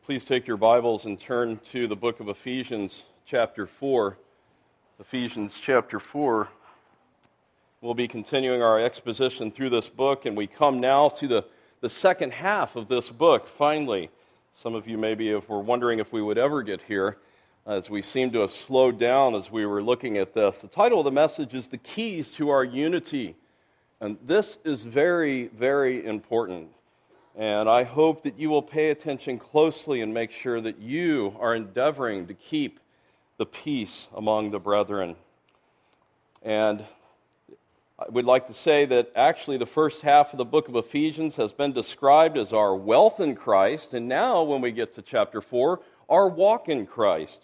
Well, please take your Bibles and turn to the book of Ephesians, chapter 4. Ephesians, chapter 4. We'll be continuing our exposition through this book, and we come now to the, the second half of this book, finally. Some of you maybe were wondering if we would ever get here, as we seem to have slowed down as we were looking at this. The title of the message is The Keys to Our Unity. And this is very, very important. And I hope that you will pay attention closely and make sure that you are endeavoring to keep the peace among the brethren. And I would like to say that actually the first half of the book of Ephesians has been described as our wealth in Christ. And now, when we get to chapter 4, our walk in Christ.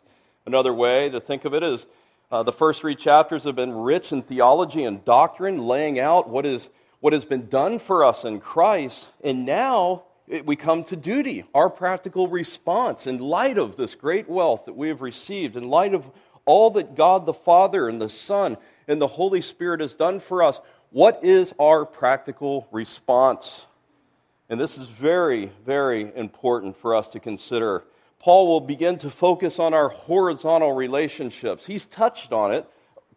Another way to think of it is uh, the first three chapters have been rich in theology and doctrine, laying out what is what has been done for us in Christ, and now we come to duty, our practical response in light of this great wealth that we have received, in light of all that God the Father and the Son and the Holy Spirit has done for us. What is our practical response? And this is very, very important for us to consider. Paul will begin to focus on our horizontal relationships. He's touched on it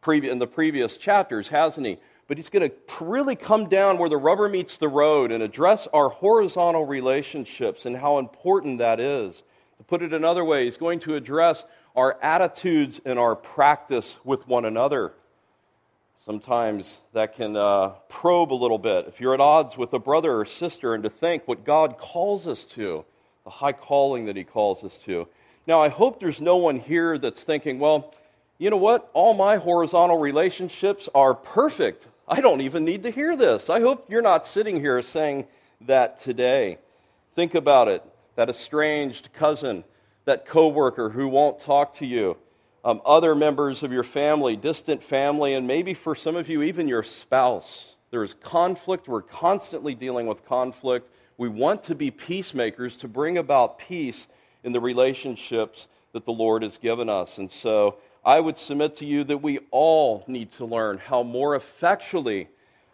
in the previous chapters, hasn't he? But he's going to really come down where the rubber meets the road and address our horizontal relationships and how important that is. To put it another way, he's going to address our attitudes and our practice with one another. Sometimes that can uh, probe a little bit. If you're at odds with a brother or sister, and to think what God calls us to, the high calling that He calls us to. Now, I hope there's no one here that's thinking, well, you know what? All my horizontal relationships are perfect. I don't even need to hear this. I hope you're not sitting here saying that today. Think about it that estranged cousin, that coworker who won't talk to you, um, other members of your family, distant family, and maybe for some of you, even your spouse. There is conflict. We're constantly dealing with conflict. We want to be peacemakers to bring about peace in the relationships that the Lord has given us. And so I would submit to you that we all need to learn how more effectually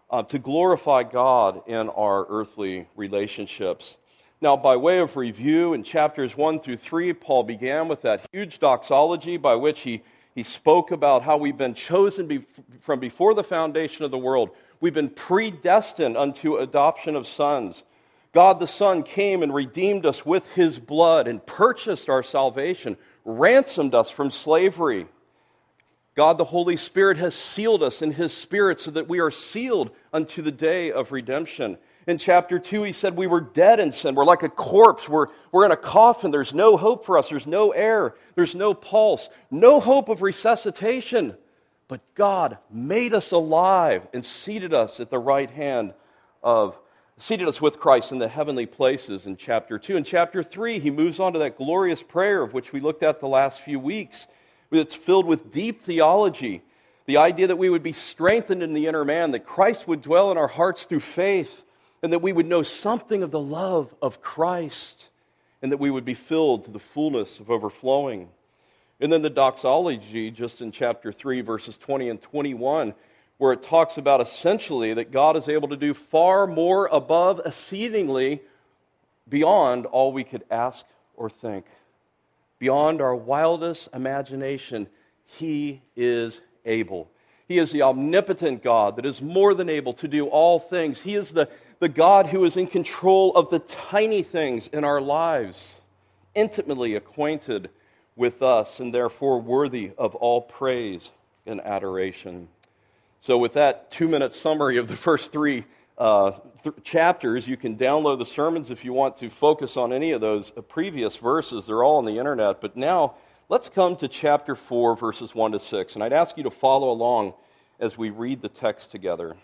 uh, to glorify God in our earthly relationships. Now, by way of review, in chapters 1 through 3, Paul began with that huge doxology by which he, he spoke about how we've been chosen be, from before the foundation of the world. We've been predestined unto adoption of sons. God the Son came and redeemed us with his blood and purchased our salvation, ransomed us from slavery. God the Holy Spirit has sealed us in His Spirit so that we are sealed unto the day of redemption. In chapter 2, he said we were dead in sin. We're like a corpse. We're, we're in a coffin. There's no hope for us. There's no air. There's no pulse. No hope of resuscitation. But God made us alive and seated us at the right hand of, seated us with Christ in the heavenly places in chapter 2. In chapter 3, he moves on to that glorious prayer of which we looked at the last few weeks. It's filled with deep theology. The idea that we would be strengthened in the inner man, that Christ would dwell in our hearts through faith, and that we would know something of the love of Christ, and that we would be filled to the fullness of overflowing. And then the doxology, just in chapter 3, verses 20 and 21, where it talks about essentially that God is able to do far more above, exceedingly beyond all we could ask or think beyond our wildest imagination, He is able. He is the omnipotent God that is more than able to do all things. He is the, the God who is in control of the tiny things in our lives, intimately acquainted with us, and therefore worthy of all praise and adoration. So, with that two minute summary of the first three uh, th- chapters. You can download the sermons if you want to focus on any of those uh, previous verses. They're all on the internet. But now, let's come to chapter 4, verses 1 to 6. And I'd ask you to follow along as we read the text together.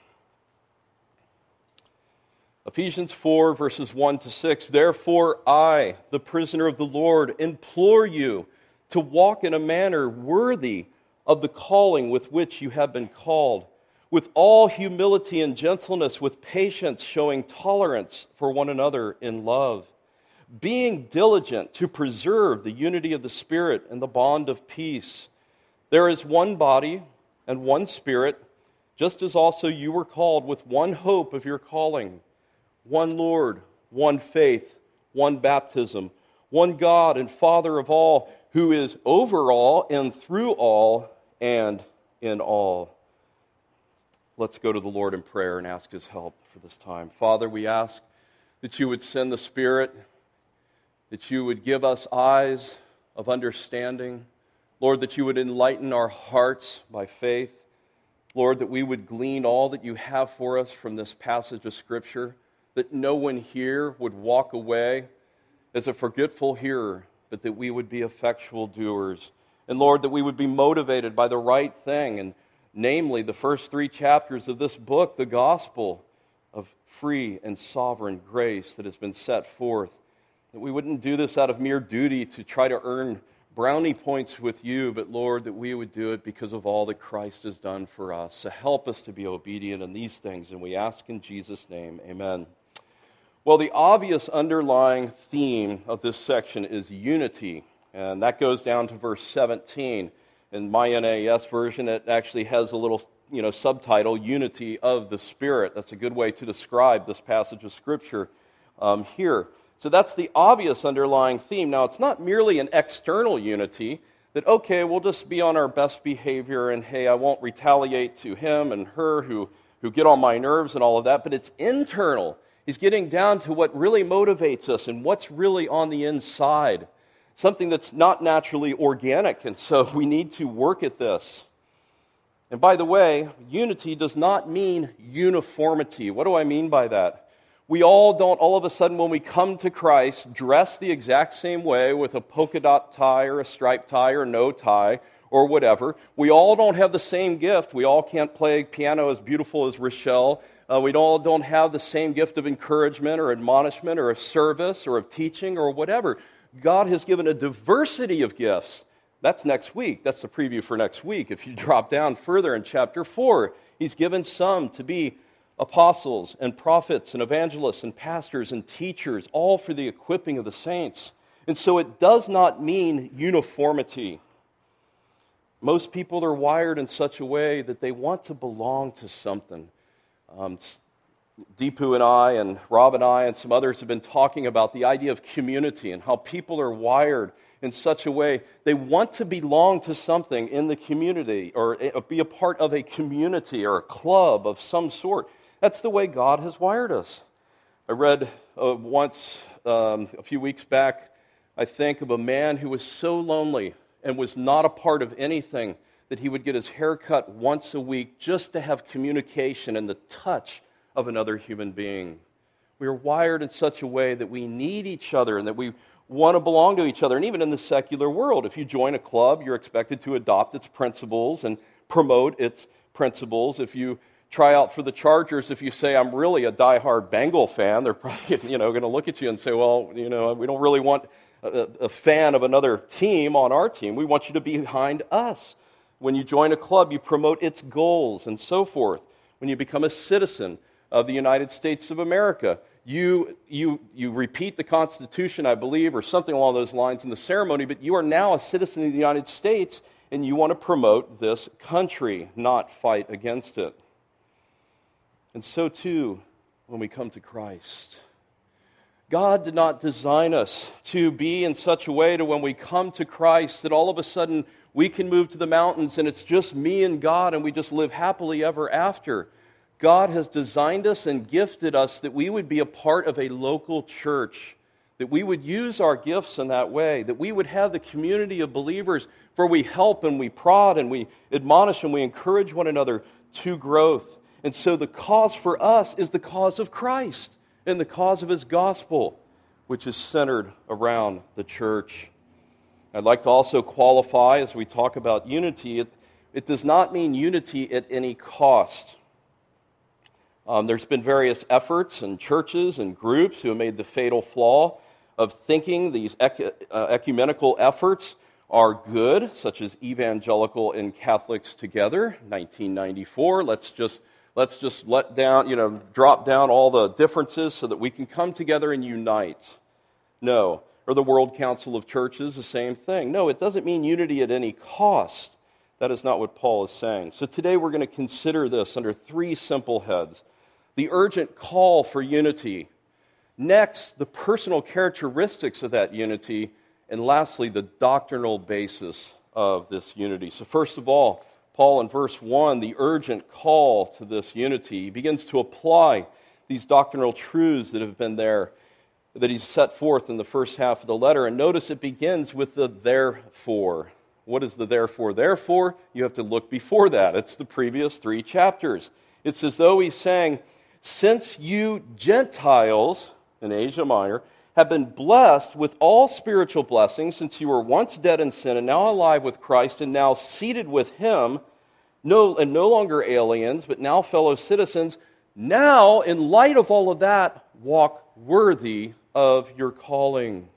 Ephesians 4, verses 1 to 6. Therefore, I, the prisoner of the Lord, implore you to walk in a manner worthy of the calling with which you have been called with all humility and gentleness, with patience, showing tolerance for one another in love, being diligent to preserve the unity of the Spirit and the bond of peace. There is one body and one Spirit, just as also you were called with one hope of your calling, one Lord, one faith, one baptism, one God and Father of all, who is over all and through all and in all. Let's go to the Lord in prayer and ask his help for this time. Father, we ask that you would send the Spirit, that you would give us eyes of understanding. Lord, that you would enlighten our hearts by faith. Lord, that we would glean all that you have for us from this passage of Scripture, that no one here would walk away as a forgetful hearer, but that we would be effectual doers. And Lord, that we would be motivated by the right thing, and namely the first three chapters of this book, the gospel of free and sovereign grace that has been set forth. That we wouldn't do this out of mere duty to try to earn brownie points with you, but Lord, that we would do it because of all that Christ has done for us. So help us to be obedient in these things, and we ask in Jesus' name, amen. Well, the obvious underlying theme of this section is unity, and that goes down to verse 17. In my NAS version, it actually has a little you know, subtitle, Unity of the Spirit. That's a good way to describe this passage of Scripture um, here. So that's the obvious underlying theme. Now, it's not merely an external unity that, okay, we'll just be on our best behavior and, hey, I won't retaliate to him and her who, who get on my nerves and all of that, but it's internal. He's getting down to what really motivates us and what's really on the inside, something that's not naturally organic, and so we need to work at this. And by the way, unity does not mean uniformity. What do I mean by that? We all don't, all of a sudden, when we come to Christ, dress the exact same way with a polka dot tie or a striped tie or no tie or whatever. We all don't have the same gift. We all can't play piano as beautiful as Rochelle. Uh, we all don't have the same gift of encouragement or admonishment or of service or of teaching or whatever. God has given a diversity of gifts. That's next week. That's the preview for next week. If you drop down further in chapter 4, He's given some to be apostles and prophets and evangelists and pastors and teachers, all for the equipping of the saints. And so it does not mean uniformity. Most people are wired in such a way that they want to belong to something. Um, Deepu and I, and Rob and I, and some others have been talking about the idea of community and how people are wired in such a way they want to belong to something in the community or eh, be a part of a community or a club of some sort. That's the way God has wired us. I read uh, once, um, a few weeks back, I think, of a man who was so lonely and was not a part of anything that he would get his hair cut once a week just to have communication and the touch of another human being. We are wired in such a way that we need each other and that we want to belong to each other. And even in the secular world, if you join a club, you're expected to adopt its principles and promote its principles. If you try out for the Chargers, if you say, I'm really a diehard Bengal fan, they're probably you know, going to look at you and say, well, you know, we don't really want a, a fan of another team on our team. We want you to be behind us. When you join a club, you promote its goals and so forth. When you become a citizen of the United States of America, you, you, you repeat the Constitution, I believe, or something along those lines in the ceremony, but you are now a citizen of the United States and you want to promote this country, not fight against it. And so too when we come to Christ. God did not design us to be in such a way to when we come to Christ that all of a sudden we can move to the mountains and it's just me and God and we just live happily ever after. God has designed us and gifted us that we would be a part of a local church, that we would use our gifts in that way, that we would have the community of believers where we help and we prod and we admonish and we encourage one another to growth. And so the cause for us is the cause of Christ and the cause of his gospel, which is centered around the church. I'd like to also qualify as we talk about unity, it, it does not mean unity at any cost. Um, there's been various efforts and churches and groups who have made the fatal flaw of thinking these uh, ecumenical efforts are good, such as evangelical and Catholics together, 1994. Let's just let's just let down, you know, drop down all the differences so that we can come together and unite. No. Or the World Council of Churches, the same thing. No, it doesn't mean unity at any cost. That is not what Paul is saying. So today we're going to consider this under three simple heads the urgent call for unity, Next, the personal characteristics of that unity. And lastly, the doctrinal basis of this unity. So, first of all, Paul in verse 1, the urgent call to this unity, he begins to apply these doctrinal truths that have been there, that he's set forth in the first half of the letter. And notice it begins with the therefore. What is the therefore? Therefore, you have to look before that. It's the previous three chapters. It's as though he's saying, Since you Gentiles in Asia Minor have been blessed with all spiritual blessings, since you were once dead in sin and now alive with Christ and now seated with him, no, and no longer aliens, but now fellow citizens, now, in light of all of that, walk worthy of your calling.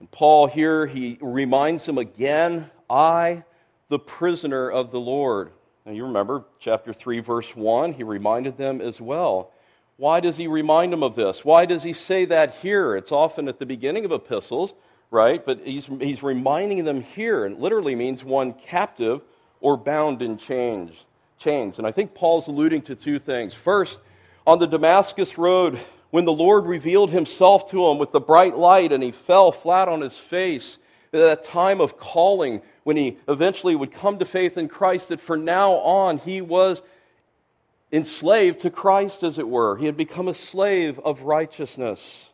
And Paul here, he reminds them again, I, the prisoner of the Lord. Now you remember chapter 3, verse 1, he reminded them as well. Why does he remind them of this? Why does he say that here? It's often at the beginning of epistles, right? But he's, he's reminding them here, and literally means one captive or bound in chains. chains. And I think Paul's alluding to two things. First, on the Damascus road, when the Lord revealed himself to him with the bright light and he fell flat on his face, that time of calling, when he eventually would come to faith in Christ, that for now on he was enslaved to Christ, as it were. He had become a slave of righteousness.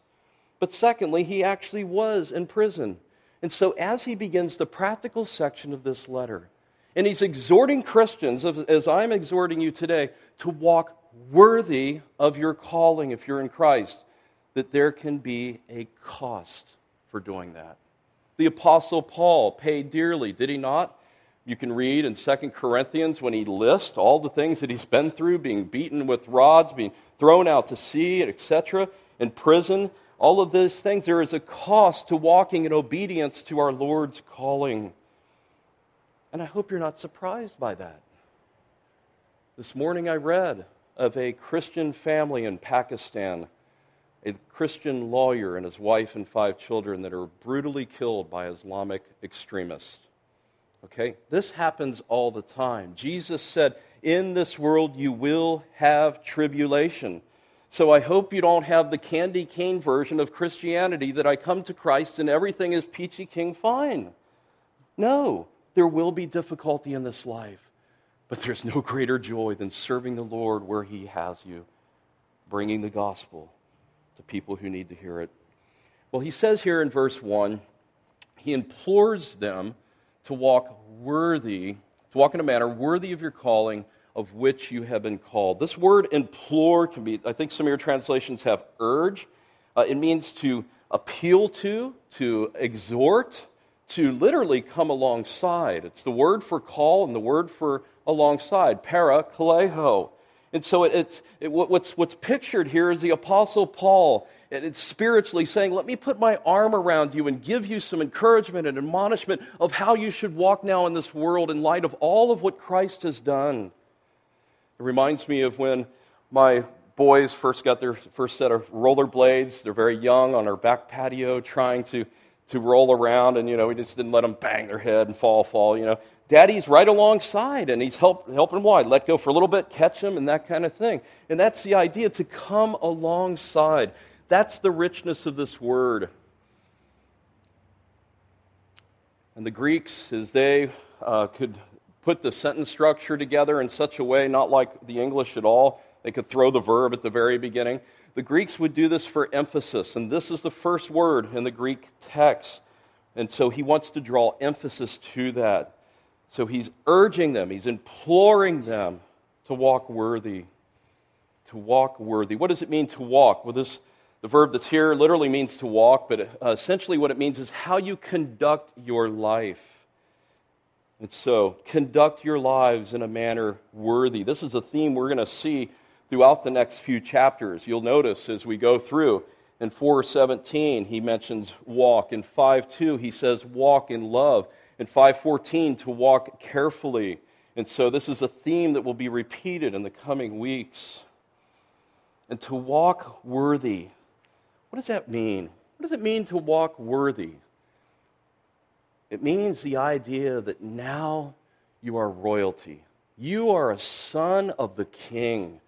But secondly, he actually was in prison. And so, as he begins the practical section of this letter, and he's exhorting Christians, as I'm exhorting you today, to walk worthy of your calling if you're in Christ, that there can be a cost for doing that. The Apostle Paul paid dearly, did he not? You can read in 2 Corinthians when he lists all the things that he's been through being beaten with rods, being thrown out to sea, etc., in prison. All of those things, there is a cost to walking in obedience to our Lord's calling. And I hope you're not surprised by that. This morning I read of a Christian family in Pakistan, a Christian lawyer and his wife and five children that are brutally killed by Islamic extremists. Okay? This happens all the time. Jesus said, In this world you will have tribulation. So I hope you don't have the candy cane version of Christianity that I come to Christ and everything is peachy king fine. No, there will be difficulty in this life, but there's no greater joy than serving the Lord where He has you, bringing the gospel to people who need to hear it. Well, he says here in verse 1, he implores them to walk worthy, to walk in a manner worthy of your calling of which you have been called. This word implore can be, I think some of your translations have urge. Uh, it means to appeal to, to exhort, to literally come alongside. It's the word for call and the word for alongside, para kaleo. And so it, it's, it, what's, what's pictured here is the Apostle Paul and it's spiritually saying, Let me put my arm around you and give you some encouragement and admonishment of how you should walk now in this world in light of all of what Christ has done. It reminds me of when my boys first got their first set of rollerblades. They're very young on our back patio trying to, to roll around, and, you know, we just didn't let them bang their head and fall, fall, you know. Daddy's right alongside and he's help, helping him along. Let go for a little bit, catch him, and that kind of thing. And that's the idea to come alongside. That's the richness of this word. And the Greeks, as they uh, could put the sentence structure together in such a way, not like the English at all, they could throw the verb at the very beginning. The Greeks would do this for emphasis, and this is the first word in the Greek text. And so he wants to draw emphasis to that. So he's urging them, he's imploring them to walk worthy. To walk worthy. What does it mean to walk? Well, this the verb that's here literally means to walk, but uh, essentially what it means is how you conduct your life. And so, conduct your lives in a manner worthy. This is a theme we're going to see throughout the next few chapters. You'll notice as we go through. In 4:17, he mentions walk. In 5:2, he says walk in love. In 5:14, to walk carefully. And so, this is a theme that will be repeated in the coming weeks. And to walk worthy what does that mean? What does it mean to walk worthy? It means the idea that now you are royalty. You are a son of the king.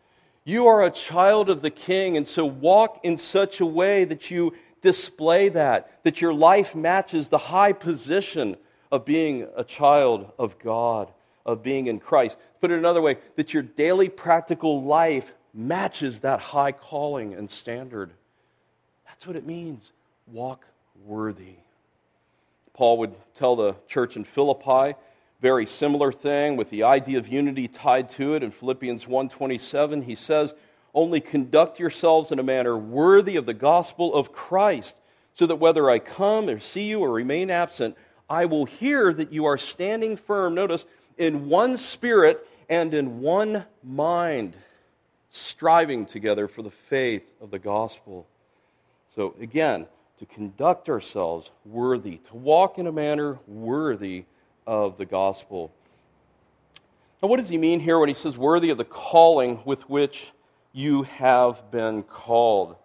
You are a child of the king, and so walk in such a way that you display that, that your life matches the high position of being a child of God, of being in Christ. Put it another way, that your daily practical life matches that high calling and standard. That's what it means. Walk worthy. Paul would tell the church in Philippi very similar thing with the idea of unity tied to it in Philippians 1:27 he says only conduct yourselves in a manner worthy of the gospel of Christ so that whether I come or see you or remain absent I will hear that you are standing firm notice in one spirit and in one mind striving together for the faith of the gospel so again to conduct ourselves worthy to walk in a manner worthy of the gospel. Now, what does he mean here when he says, worthy of the calling with which you have been called?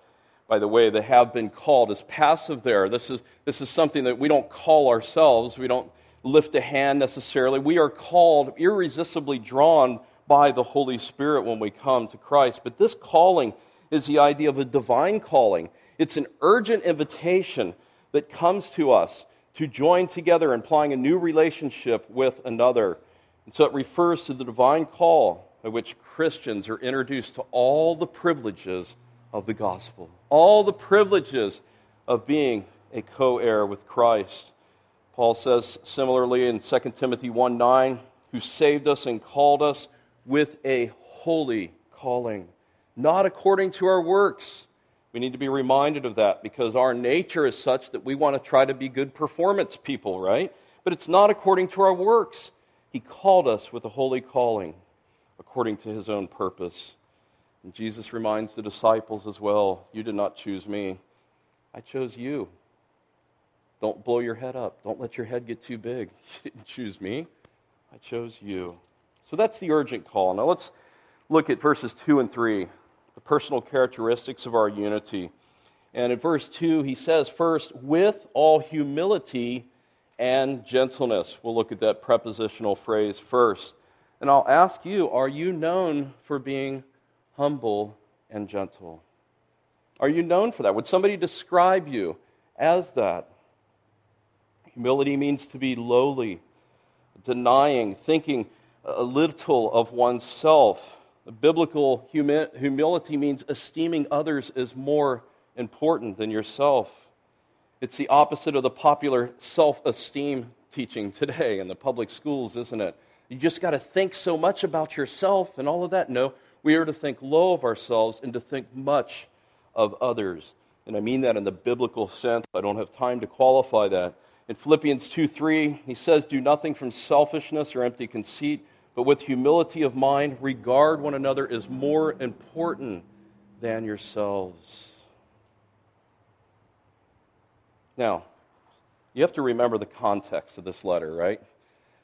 By the way, the have been called is passive there. This is, this is something that we don't call ourselves. We don't lift a hand necessarily. We are called, irresistibly drawn by the Holy Spirit when we come to Christ. But this calling is the idea of a divine calling. It's an urgent invitation that comes to us to join together, implying a new relationship with another. And so it refers to the divine call by which Christians are introduced to all the privileges of the gospel, all the privileges of being a co heir with Christ. Paul says similarly in 2 Timothy 1 9, who saved us and called us with a holy calling, not according to our works we need to be reminded of that because our nature is such that we want to try to be good performance people, right? But it's not according to our works. He called us with a holy calling according to his own purpose. And Jesus reminds the disciples as well You did not choose me, I chose you. Don't blow your head up. Don't let your head get too big. You didn't choose me, I chose you. So that's the urgent call. Now let's look at verses 2 and 3 the personal characteristics of our unity. And in verse 2, he says, first, with all humility and gentleness. We'll look at that prepositional phrase first. And I'll ask you, are you known for being humble and gentle? Are you known for that? Would somebody describe you as that? Humility means to be lowly, denying, thinking a little of oneself, Biblical humi- humility means esteeming others as more important than yourself. It's the opposite of the popular self esteem teaching today in the public schools, isn't it? You just got to think so much about yourself and all of that. No, we are to think low of ourselves and to think much of others. And I mean that in the biblical sense. I don't have time to qualify that. In Philippians 2 3, he says, Do nothing from selfishness or empty conceit but with humility of mind, regard one another as more important than yourselves. Now, you have to remember the context of this letter, right?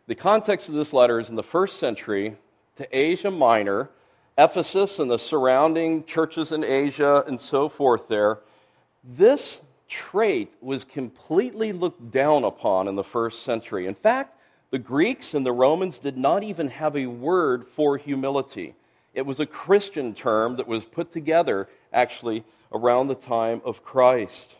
The context of this letter is in the first century to Asia Minor, Ephesus and the surrounding churches in Asia and so forth there. This trait was completely looked down upon in the first century. In fact, the Greeks and the Romans did not even have a word for humility. It was a Christian term that was put together actually around the time of Christ.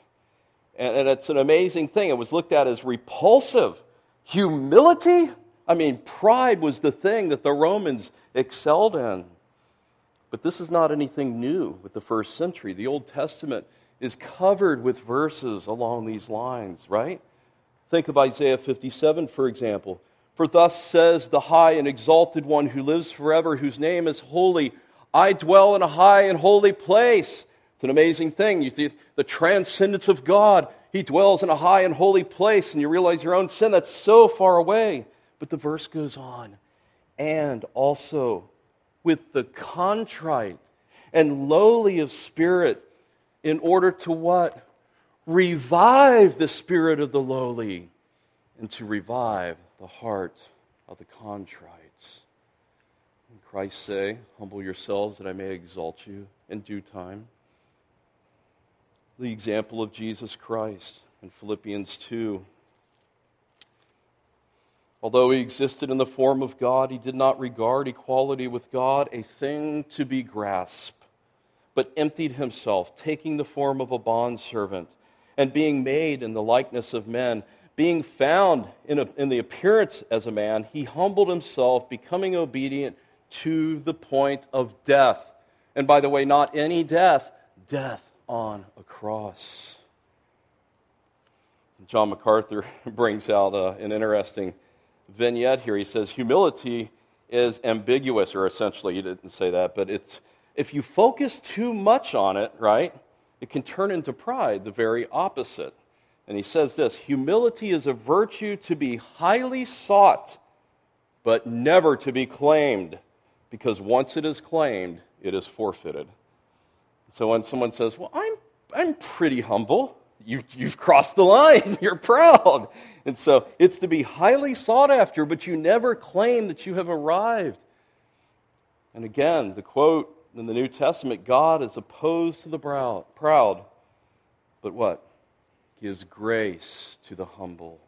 And, it's an amazing thing. It was looked at as repulsive. Humility? I mean, pride was the thing that the Romans excelled in. But this is not anything new with the first century. The Old Testament is covered with verses along these lines, right? Think of Isaiah 57, for example. For thus says the high and exalted one who lives forever, whose name is holy. I dwell in a high and holy place. It's an amazing thing. You see the transcendence of God. He dwells in a high and holy place, and you realize your own sin that's so far away. But the verse goes on. And also with the contrite and lowly of spirit, in order to what? revive the spirit of the lowly and to revive the heart of the contrites. And Christ say, Humble yourselves that I may exalt you in due time. The example of Jesus Christ in Philippians 2. Although he existed in the form of God, he did not regard equality with God a thing to be grasped, but emptied himself, taking the form of a bondservant, and being made in the likeness of men. Being found in, a, in the appearance as a man, he humbled himself, becoming obedient to the point of death. And by the way, not any death, death on a cross. John MacArthur brings out uh, an interesting vignette here. He says, Humility is ambiguous, or essentially, he didn't say that, but it's if you focus too much on it, right, it can turn into pride, the very opposite. And he says this humility is a virtue to be highly sought, but never to be claimed, because once it is claimed, it is forfeited. So when someone says, Well, I'm, I'm pretty humble, you, you've crossed the line, you're proud. And so it's to be highly sought after, but you never claim that you have arrived. And again, the quote in the New Testament God is opposed to the proud, but what? Gives grace to the humble.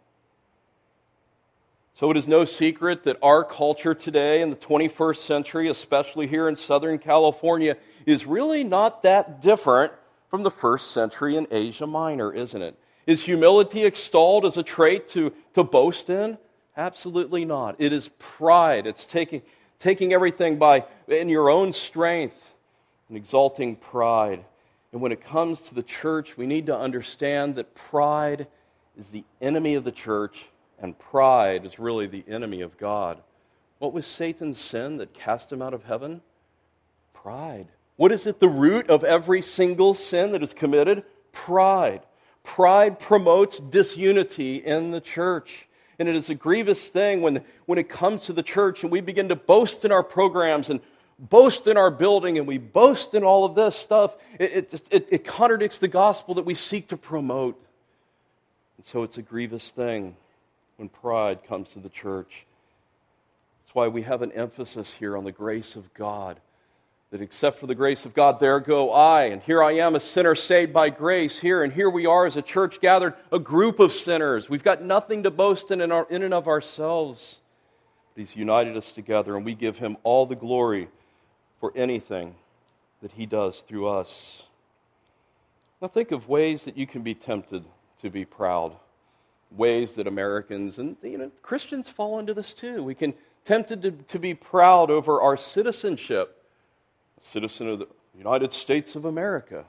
So it is no secret that our culture today in the 21st century, especially here in Southern California, is really not that different from the first century in Asia Minor, isn't it? Is humility extolled as a trait to, to boast in? Absolutely not. It is pride. It's taking, taking everything by in your own strength and exalting pride. And when it comes to the church, we need to understand that pride is the enemy of the church and pride is really the enemy of God. What was Satan's sin that cast him out of heaven? Pride. What is it, the root of every single sin that is committed? Pride. Pride promotes disunity in the church. And it is a grievous thing when, when it comes to the church and we begin to boast in our programs and boast in our building and we boast in all of this stuff. It, it, it, contradicts the gospel that we seek to promote. And so it's a grievous thing when pride comes to the church. That's why we have an emphasis here on the grace of God. That except for the grace of God, there go I. And here I am, a sinner saved by grace here. And here we are as a church gathered, a group of sinners. We've got nothing to boast in, in, our, in and of ourselves. But He's united us together, and we give Him all the glory for anything that He does through us. Now, think of ways that you can be tempted to be proud ways that Americans and you know, Christians fall into this too. We can tempted to, to be proud over our citizenship. Citizen of the United States of America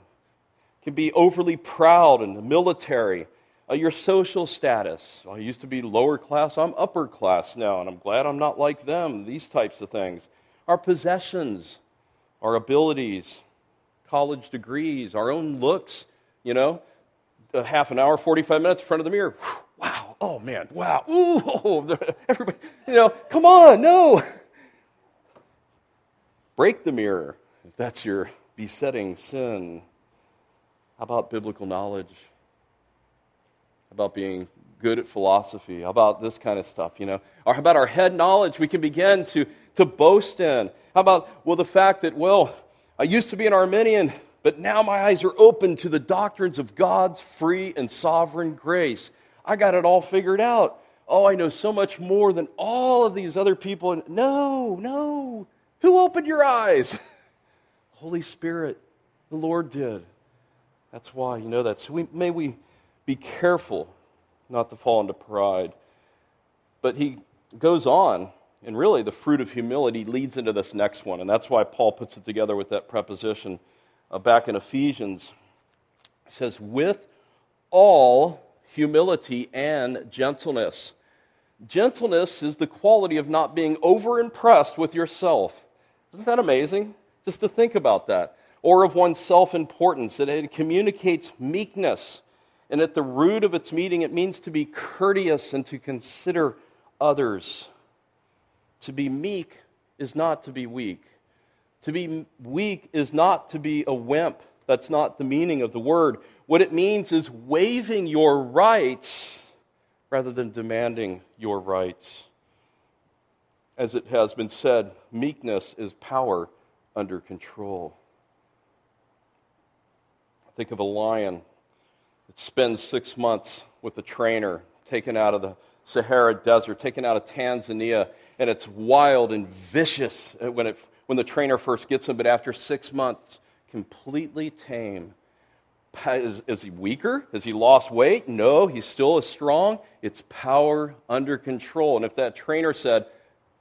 can be overly proud in the military. Uh, your social status. I used to be lower class, I'm upper class now, and I'm glad I'm not like them. These types of things. Our possessions, our abilities, college degrees, our own looks, you know, a half an hour, 45 minutes in front of the mirror. Wow, oh man, wow, ooh, everybody, you know, come on, no. Break the mirror if that's your besetting sin. How about biblical knowledge? How about being good at philosophy? How about this kind of stuff, you know? Or how about our head knowledge we can begin to, to boast in? How about, well, the fact that, well, I used to be an Arminian, but now my eyes are open to the doctrines of God's free and sovereign grace. I got it all figured out. Oh, I know so much more than all of these other people. No, no. Who opened your eyes? Holy Spirit, the Lord did. That's why you know that. So we, may we be careful not to fall into pride. But he goes on, and really the fruit of humility leads into this next one. And that's why Paul puts it together with that preposition uh, back in Ephesians. He says, with all humility, and gentleness. Gentleness is the quality of not being over impressed with yourself. Isn't that amazing? Just to think about that. Or of one's self importance. It, it communicates meekness. And at the root of its meaning, it means to be courteous and to consider others. To be meek is not to be weak. To be weak is not to be a wimp. That's not the meaning of the word. What it means is waiving your rights rather than demanding your rights. As it has been said, meekness is power under control. Think of a lion that spends six months with a trainer, taken out of the, Sahara Desert, taken out of Tanzania, and it's wild and vicious when, it, when the trainer first gets him, but after six months, completely tame. Is, is, he weaker? Has he lost weight? No, he's still as strong. It's power under control. And if that trainer said,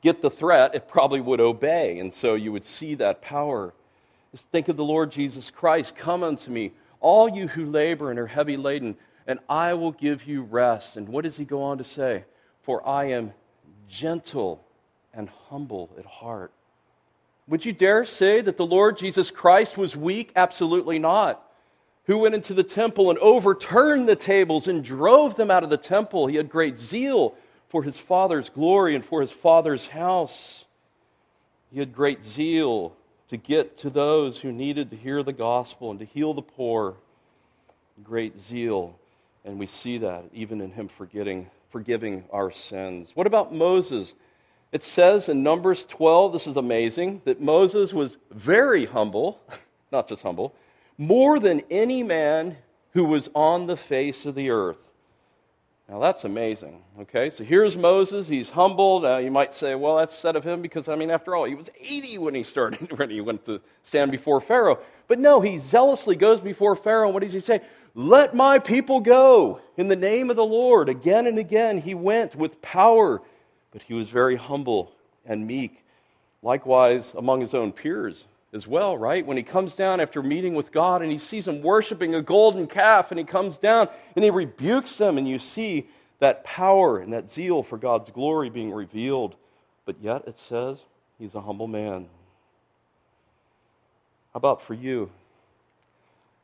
get the threat, it probably would obey. And so you would see that power. Just think of the Lord Jesus Christ. Come unto me, all you who labor and are heavy laden, and I will give you rest. And what does he go on to say? For I am gentle and humble at heart. Would you dare say that the Lord Jesus Christ was weak? Absolutely not. Who went into the temple and overturned the tables and drove them out of the temple? He had great zeal for his Father's glory and for his Father's house. He had great zeal to get to those who needed to hear the gospel and to heal the poor. Great zeal. And we see that even in him forgetting, forgiving our sins. What about Moses? It says in Numbers 12, this is amazing, that Moses was very humble, not just humble, more than any man who was on the face of the earth. Now that's amazing. Okay, so here's Moses. He's humble. Now you might say, well, that's said of him because, I mean, after all, he was 80 when he started, when he went to stand before Pharaoh. But no, he zealously goes before Pharaoh. And What does he say? Let my people go in the name of the Lord. Again and again, he went with power but he was very humble and meek. Likewise, among his own peers as well, right? When he comes down after meeting with God and he sees them worshiping a golden calf, and he comes down and he rebukes them, and you see that power and that zeal for God's glory being revealed. But yet it says he's a humble man. How about for you?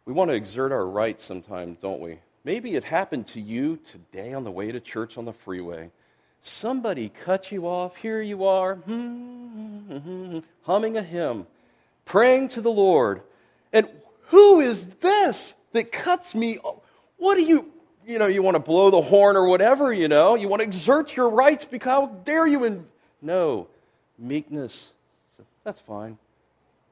We want to exert our rights sometimes, don't we? Maybe it happened to you today on the way to church on the freeway. Somebody cut you off. Here you are, hmm, hmm, hmm, humming a hymn, praying to the Lord. And who is this that cuts me? What do you, you know, you want to blow the horn or whatever, you know? You want to exert your rights because how dare you? And no, meekness. That's fine.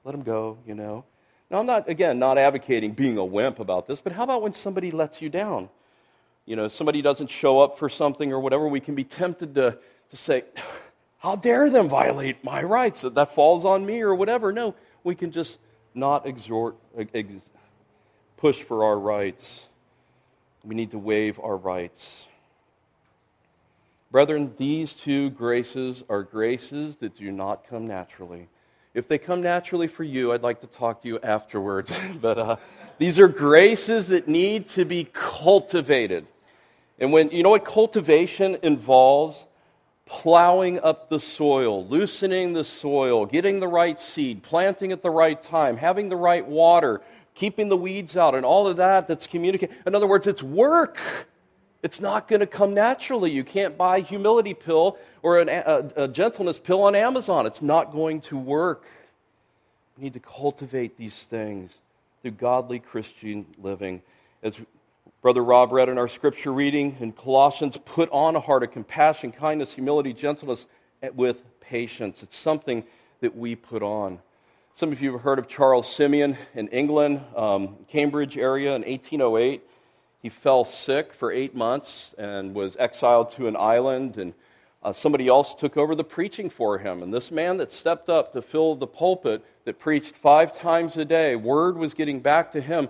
Let him go, you know. Now, I'm not, again, not advocating being a wimp about this, but how about when somebody lets you down? you know, somebody doesn't show up for something or whatever, we can be tempted to, to say, How dare them violate my rights? That, that falls on me or whatever. No, we can just not exhort, ex, push for our rights. We need to waive our rights. Brethren, these two graces are graces that do not come naturally. If they come naturally for you, I'd like to talk to you afterwards. but uh, these are graces that need to be cultivated. And when, you know what cultivation involves? Plowing up the soil, loosening the soil, getting the right seed, planting at the right time, having the right water, keeping the weeds out, and all of that that's communicated. In other words, it's work. It's not going to come naturally. You can't buy a humility pill or an, a, a gentleness pill on Amazon. It's not going to work. We need to cultivate these things through godly Christian living. As Brother Rob read in our scripture reading in Colossians put on a heart of compassion, kindness, humility, gentleness with patience. It's something that we put on. Some of you have heard of Charles Simeon in England, um, Cambridge area in 1808. He fell sick for eight months and was exiled to an island, and uh, somebody else took over the preaching for him. And this man that stepped up to fill the pulpit, that preached five times a day, word was getting back to him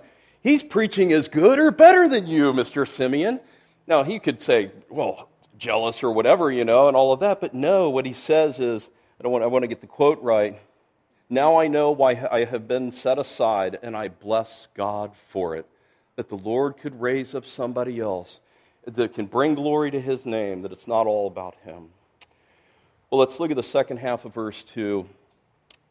He's preaching as good or better than you, Mr. Simeon. Now, he could say, well, jealous or whatever, you know, and all of that. But no, what he says is, I, don't want, I want to get the quote right. Now I know why I have been set aside, and I bless God for it. That the Lord could raise up somebody else that can bring glory to his name, that it's not all about him. Well, let's look at the second half of verse 2,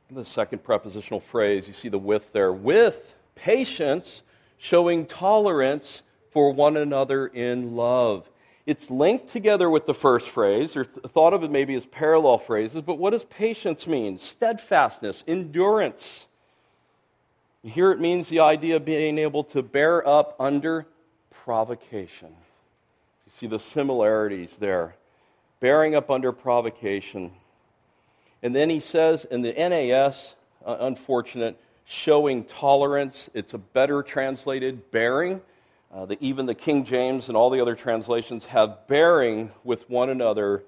the second prepositional phrase. You see the with there. With patience, showing tolerance for one another in love. It's linked together with the first phrase, or th- thought of it maybe as parallel phrases, but what does patience mean? Steadfastness, endurance. Here it means the idea of being able to bear up under provocation. You see the similarities there. Bearing up under provocation. And then he says in the NAS, uh, unfortunate, showing tolerance. It's a better translated bearing. Uh, the, even the King James and all the other translations have bearing with one another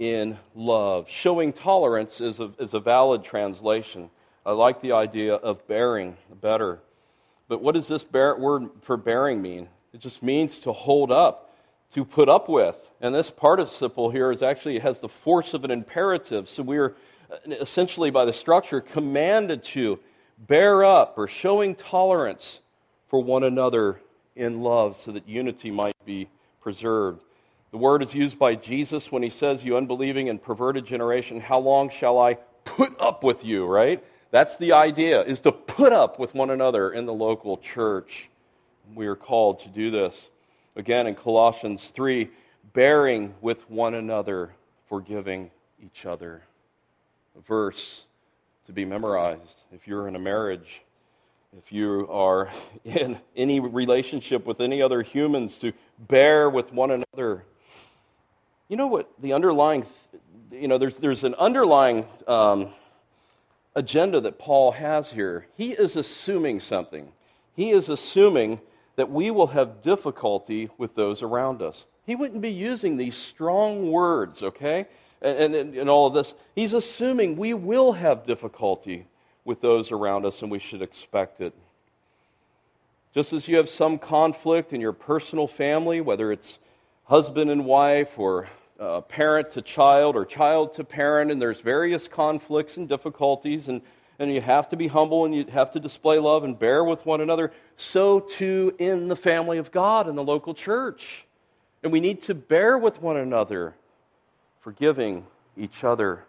in love. Showing tolerance is a, is a valid translation. I like the idea of bearing better. But what does this bear, word for bearing mean? It just means to hold up, to put up with. And this participle here is actually has the force of an imperative. So we are uh, essentially, by the structure, commanded to bear up or showing tolerance for one another in love so that unity might be preserved. The word is used by Jesus when he says, You unbelieving and perverted generation, how long shall I put up with you, right? That's the idea, is to put up with one another in the local church. We are called to do this. Again, in Colossians 3, bearing with one another, forgiving each other. A verse to be memorized if you're in a marriage, if you are in any relationship with any other humans, to bear with one another you know what the underlying, you know, there's, there's an underlying um, agenda that Paul has here. He is assuming something. He is assuming that we will have difficulty with those around us. He wouldn't be using these strong words, okay? And, and, and all of this. He's assuming we will have difficulty with those around us, and we should expect it. Just as you have some conflict in your personal family, whether it's husband and wife or uh, parent to child or child to parent, and there's various conflicts and difficulties, and, and you have to be humble and you have to display love and bear with one another. So, too, in the family of God in the local church. And we need to bear with one another, forgiving each other.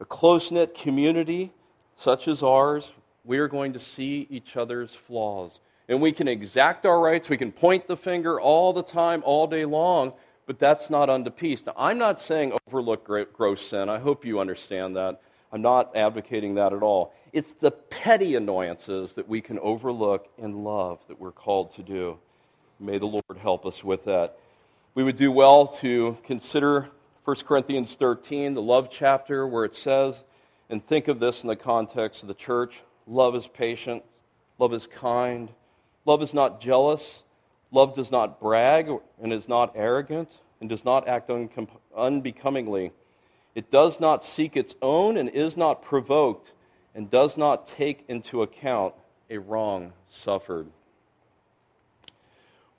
A close knit community such as ours, we are going to see each other's flaws and we can exact our rights. We can point the finger all the time, all day long, but that's not unto peace. Now, I'm not saying overlook gross sin. I hope you understand that. I'm not advocating that at all. It's the petty annoyances that we can overlook in love that we're called to do. May the Lord help us with that. We would do well to consider 1 Corinthians 13, the love chapter, where it says, and think of this in the context of the church love is patient, love is kind, Love is not jealous. Love does not brag and is not arrogant and does not act unbecomingly. It does not seek its own and is not provoked and does not take into account a wrong suffered.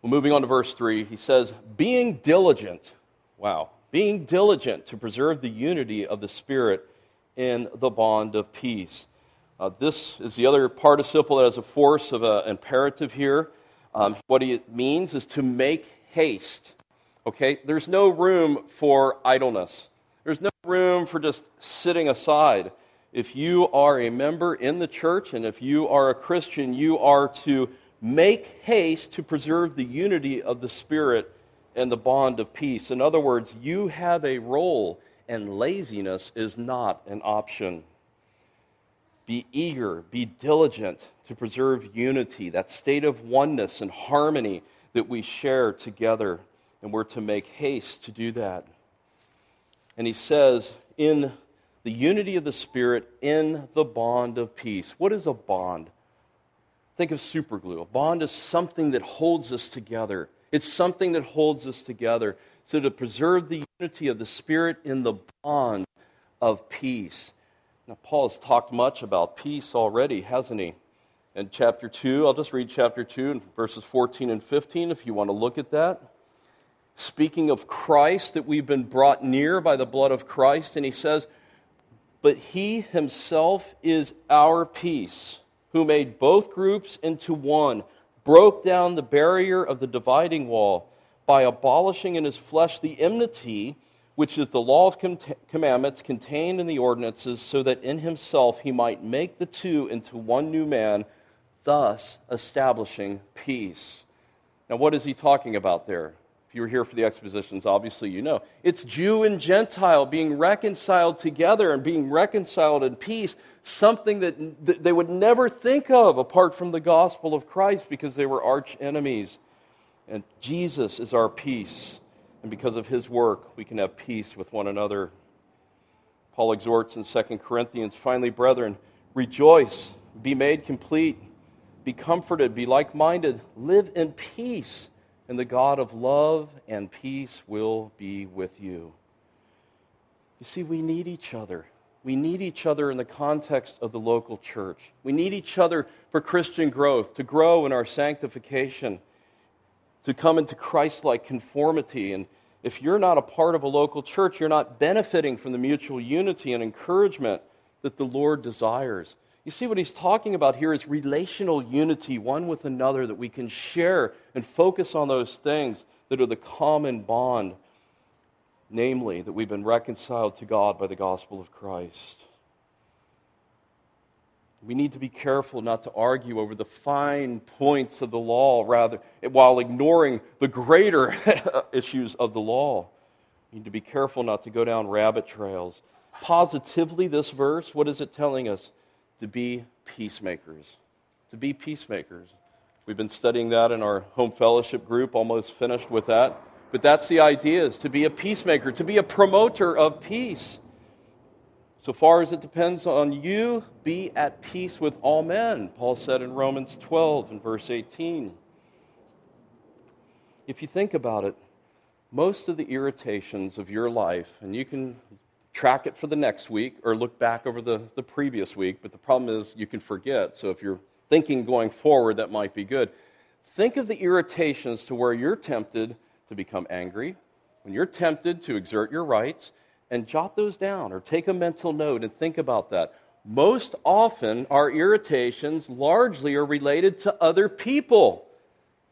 Well, moving on to verse 3, he says, Being diligent, wow, being diligent to preserve the unity of the Spirit in the bond of peace. Uh, this is the other participle that has a force of an imperative here. Um, what it means is to make haste. Okay? There's no room for idleness, there's no room for just sitting aside. If you are a member in the church and if you are a Christian, you are to make haste to preserve the unity of the Spirit and the bond of peace. In other words, you have a role, and laziness is not an option. Be eager, be diligent to preserve unity, that state of oneness and harmony that we share together. And we're to make haste to do that. And he says, in the unity of the Spirit, in the bond of peace. What is a bond? Think of superglue. A bond is something that holds us together. It's something that holds us together. So to preserve the unity of the Spirit in the bond of peace. Now, Paul has talked much about peace already, hasn't he? In chapter 2, I'll just read chapter 2, verses 14 and 15, if you want to look at that. Speaking of Christ, that we've been brought near by the blood of Christ, and he says, But he himself is our peace, who made both groups into one, broke down the barrier of the dividing wall by abolishing in his flesh the enmity which is the law of commandments contained in the ordinances, so that in himself he might make the two into one new man, thus establishing peace. Now, what is he talking about there? If you were here for the expositions, obviously you know. It's Jew and Gentile being reconciled together and being reconciled in peace, something that they would never think of apart from the gospel of Christ because they were arch enemies. And Jesus is our peace. And because of his work, we can have peace with one another. Paul exhorts in 2 Corinthians finally, brethren, rejoice, be made complete, be comforted, be like minded, live in peace, and the God of love and peace will be with you. You see, we need each other. We need each other in the context of the local church. We need each other for Christian growth, to grow in our sanctification, to come into Christ like conformity. And if you're not a part of a local church, you're not benefiting from the mutual unity and encouragement that the Lord desires. You see, what he's talking about here is relational unity, one with another, that we can share and focus on those things that are the common bond namely, that we've been reconciled to God by the gospel of Christ. We need to be careful not to argue over the fine points of the law, rather, while ignoring the greater issues of the law. We need to be careful not to go down rabbit trails. Positively, this verse, what is it telling us? To be peacemakers. To be peacemakers. We've been studying that in our home fellowship group, almost finished with that. But that's the idea is to be a peacemaker, to be a promoter of peace. So far as it depends on you, be at peace with all men, Paul said in Romans 12 and verse 18. If you think about it, most of the irritations of your life, and you can track it for the next week or look back over the, the previous week, but the problem is you can forget. So if you're thinking going forward, that might be good. Think of the irritations to where you're tempted to become angry, when you're tempted to exert your rights, and jot those down or take a mental note and think about that. Most often, our irritations largely are related to other people.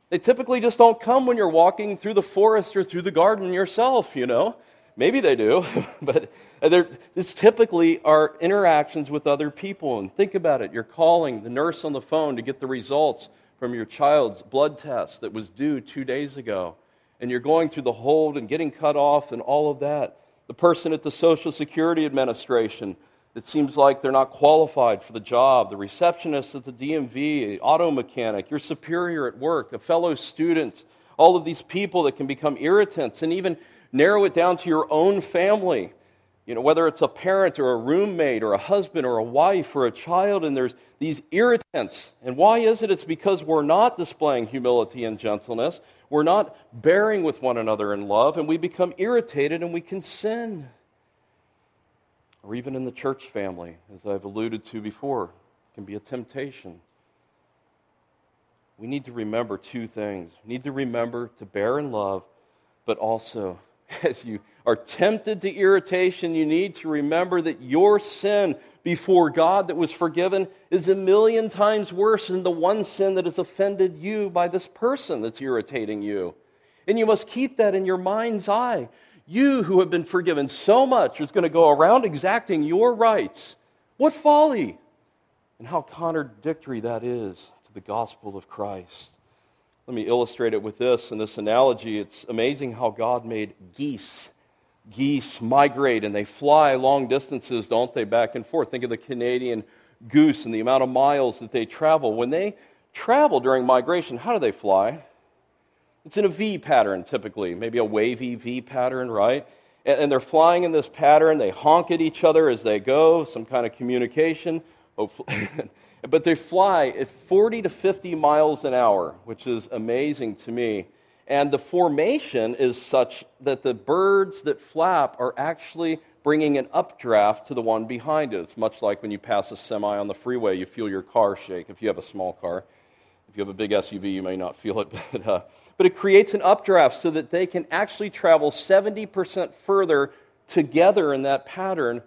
They typically just don't come when you're walking through the forest or through the garden yourself, you know. Maybe they do, but it's typically our interactions with other people. And think about it you're calling the nurse on the phone to get the results from your child's blood test that was due two days ago and you're going through the hold and getting cut off and all of that. The person at the Social Security Administration it seems like they're not qualified for the job, the receptionist at the DMV, auto mechanic, your superior at work, a fellow student, all of these people that can become irritants, and even narrow it down to your own family. You know, whether it's a parent or a roommate or a husband or a wife or a child, and there's these irritants. And why is it? It's because we're not displaying humility and gentleness. We're not bearing with one another in love, and we become irritated and we can sin. Or even in the church family, as I've alluded to before, can be a temptation. We need to remember two things. We need to remember to bear in love, but also, as you are tempted to irritation, you need to remember that your sin before God that was forgiven is a million times worse than the one sin that has offended you by this person that's irritating you. And you must keep that in your mind's eye. You who have been forgiven so much is going to go around exacting your rights. What folly! And how contradictory that is to the gospel of Christ. Let me illustrate it with this in this analogy. It's amazing how God made geese geese migrate and they fly long distances, don't they, back and forth. Think of the Canadian goose and the amount of miles that they travel. When they travel during migration, how do they fly? It's in a V pattern typically, maybe a wavy V pattern, right? And they're flying in this pattern. They honk at each other as they go, some kind of communication. but they fly at 40 to 50 miles an hour, which is amazing to me. And the formation is such that the birds that flap are actually bringing an updraft to the one behind it. It's much like when you pass a semi on the freeway, you feel your car shake if you have a small car. If you have a big SUV, you may not feel it, but, uh, but it creates an updraft so that they can actually travel 70% further together in that pattern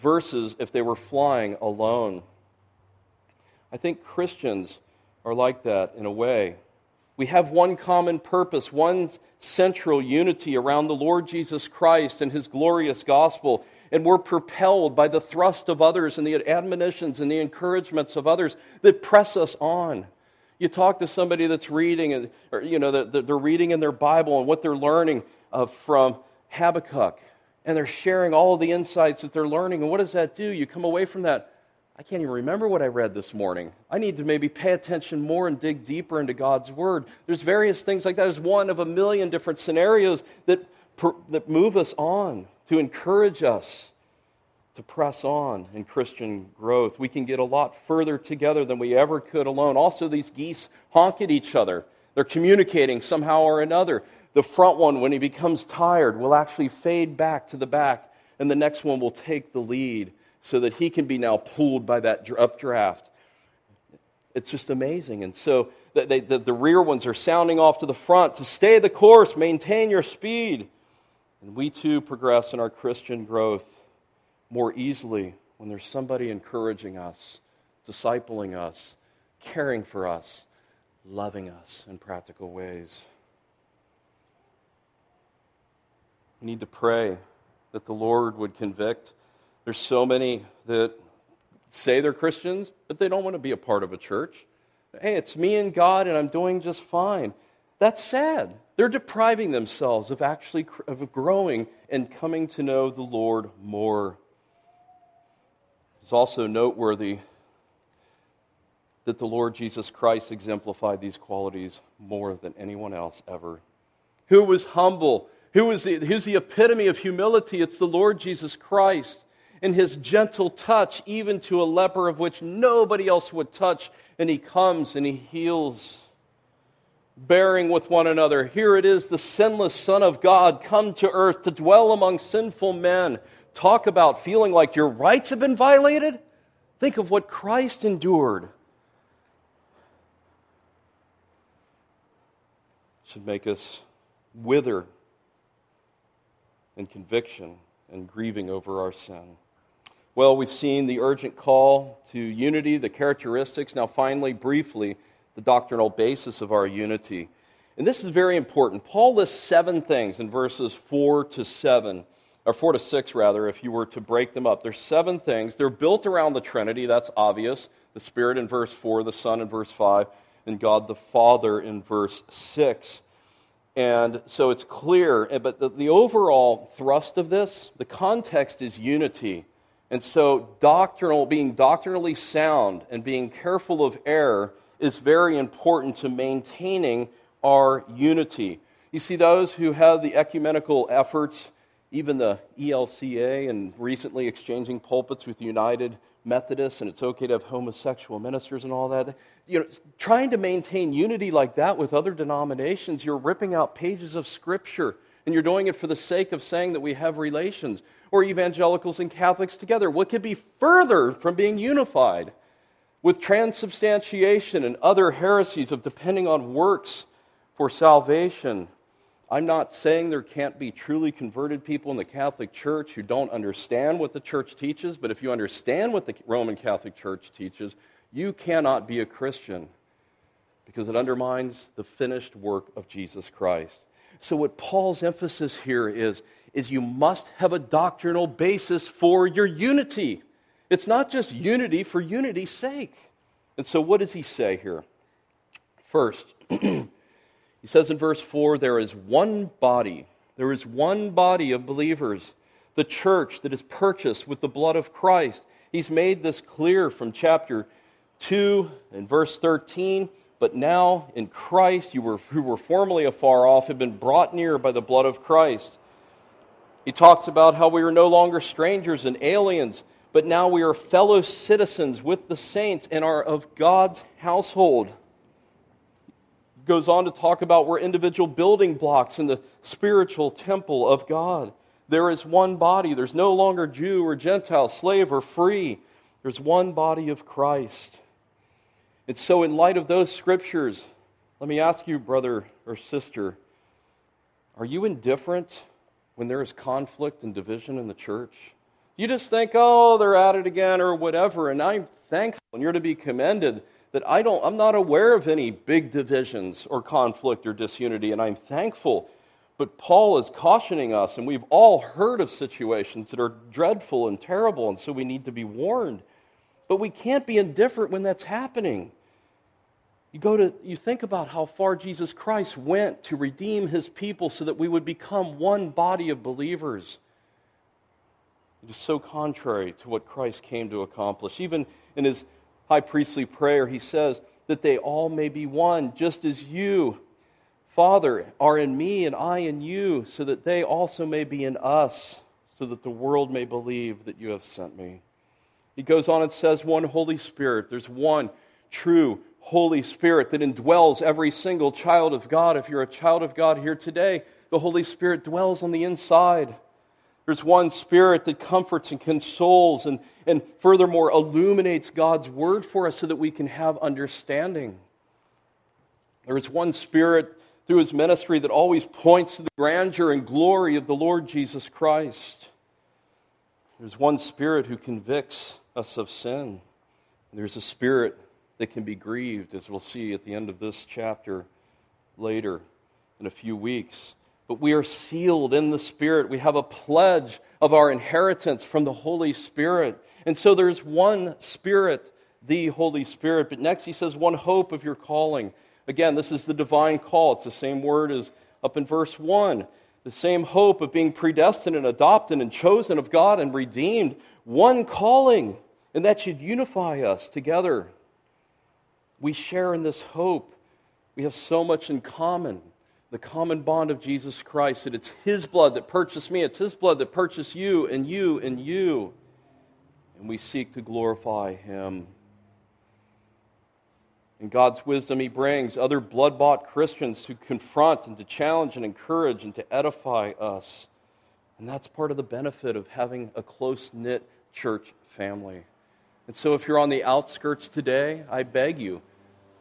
versus if they were flying alone. I think Christians are like that in a way. We have one common purpose, one central unity around the Lord Jesus Christ and his glorious gospel. And we're propelled by the thrust of others and the admonitions and the encouragements of others that press us on. You talk to somebody that's reading, and, or, you know, they're reading in their Bible and what they're learning uh, from Habakkuk, and they're sharing all the insights that they're learning. And what does that do? You come away from that I can't even remember what I read this morning. I need to maybe pay attention more and dig deeper into God's Word. There's various things like that. There's one of a million different scenarios that, that move us on, to encourage us, to press on in Christian growth. We can get a lot further together than we ever could alone. Also, these geese honk at each other. They're communicating somehow or another. The front one, when he becomes tired, will actually fade back to the back, and the next one will take the lead so that he can be now pulled by that updraft. It's just amazing. And so the, the, the rear ones are sounding off to the front to stay the course, maintain your speed. And we too progress in our Christian growth more easily when there's somebody encouraging us, discipling us, caring for us, loving us in practical ways. We need to pray that the Lord would convict. There's so many that say they're Christians, but they don't want to be a part of a church. Hey, it's me and God, and I'm doing just fine. That's sad. They're depriving themselves of actually of growing and coming to know the Lord more. It's also noteworthy that the Lord Jesus Christ exemplified these qualities more than anyone else ever. Who was humble? Who was the, who's the epitome of humility? It's the Lord Jesus Christ. In his gentle touch, even to a leper of which nobody else would touch, and he comes and he heals bearing with one another. Here it is, the sinless Son of God come to earth to dwell among sinful men, talk about feeling like your rights have been violated? Think of what Christ endured. Should make us wither in conviction and grieving over our sin. Well, we've seen the urgent call to unity, the characteristics. Now, finally, briefly, the doctrinal basis of our unity. And this is very important. Paul lists seven things in verses 4 to 7 or four to six rather, if you were to break them up. There's seven things. They're built around the Trinity, that's obvious. The Spirit in verse four, the Son in verse five, and God the Father in verse six. And so it's clear, eh, but the, the overall thrust of this, the context is unity. And so doctrinal, being doctrinally sound and being careful of error is very important to maintaining our unity. You see, those who have the ecumenical efforts even the ELCA and recently exchanging pulpits with United Methodists, and it's okay to have homosexual ministers and all that. You know, trying to maintain unity like that with other denominations, you're ripping out pages of Scripture, and you're doing it for the sake of saying that we have relations. Or evangelicals and Catholics together. What could be further from being unified? With transubstantiation and other heresies of depending on works for salvation. I'm not saying there can't be truly converted people in the Catholic Church who don't understand what the church teaches, but if you understand what the Roman Catholic Church teaches, you cannot be a Christian because it undermines the finished work of Jesus Christ. So what Paul's emphasis here is is you must have a doctrinal basis for your unity. It's not just unity for unity's sake. And so what does he say here? First, He says in verse 4 there is one body. There is one body of believers, the church that is purchased with the blood of Christ. He's made this clear from chapter 2 and verse 13. But now in Christ, you were, who were formerly afar off, have been brought near by the blood of Christ. He talks about how we are no longer strangers and aliens, but now we are fellow citizens with the saints and are of God's household goes on to talk about we're individual building blocks in the spiritual temple of God. There is one body. There's no longer Jew or Gentile, slave or free. There's one body of Christ. And so, in light of those scriptures, let me ask you, brother or sister, are you indifferent when there is conflict and division in the church? You just think, oh, they're at it again or whatever. And I'm thankful, and you're to be commended that I don't, I'm not aware of any big divisions or conflict or disunity, and I'm thankful. But Paul is cautioning us, and we've all heard of situations that are dreadful and terrible, and so we need to be warned. But we can't be indifferent when that's happening. You go to you think about how far Jesus Christ went to redeem his people so that we would become one body of believers. It is so contrary to what Christ came to accomplish. Even in his high priestly prayer, he says, that they all may be one, just as you, Father, are in me and I in you, so that they also may be in us, so that the world may believe that you have sent me. He goes on and says, One Holy Spirit. There's one true Holy Spirit that indwells every single child of God. If you're a child of God here today, the Holy Spirit dwells on the inside. There's one Spirit that comforts and consoles and, and furthermore illuminates God's Word for us so that we can have understanding. There is one Spirit through His ministry that always points to the grandeur and glory of the Lord Jesus Christ. There's one Spirit who convicts us of sin. There's a Spirit that can be grieved, as we'll see at the end of this chapter later in a few weeks but we are sealed in the Spirit. We have a pledge of our inheritance from the Holy Spirit. And so there's one Spirit, the Holy Spirit. But next he says, one hope of your calling. Again, this is the divine call. It's the same word as up in verse 1. The same hope of being predestined and adopted and chosen of God and redeemed. One calling. And that should unify us together. We share in this hope. We have so much in common the common bond of Jesus Christ, that it's His blood that purchased me, it's His blood that purchased you and you and you. And we seek to glorify Him. In God's wisdom, He brings other blood bought Christians to confront and to challenge and encourage and to edify us. And that's part of the benefit of having a close knit church family. And so, if you're on the outskirts today, I beg you,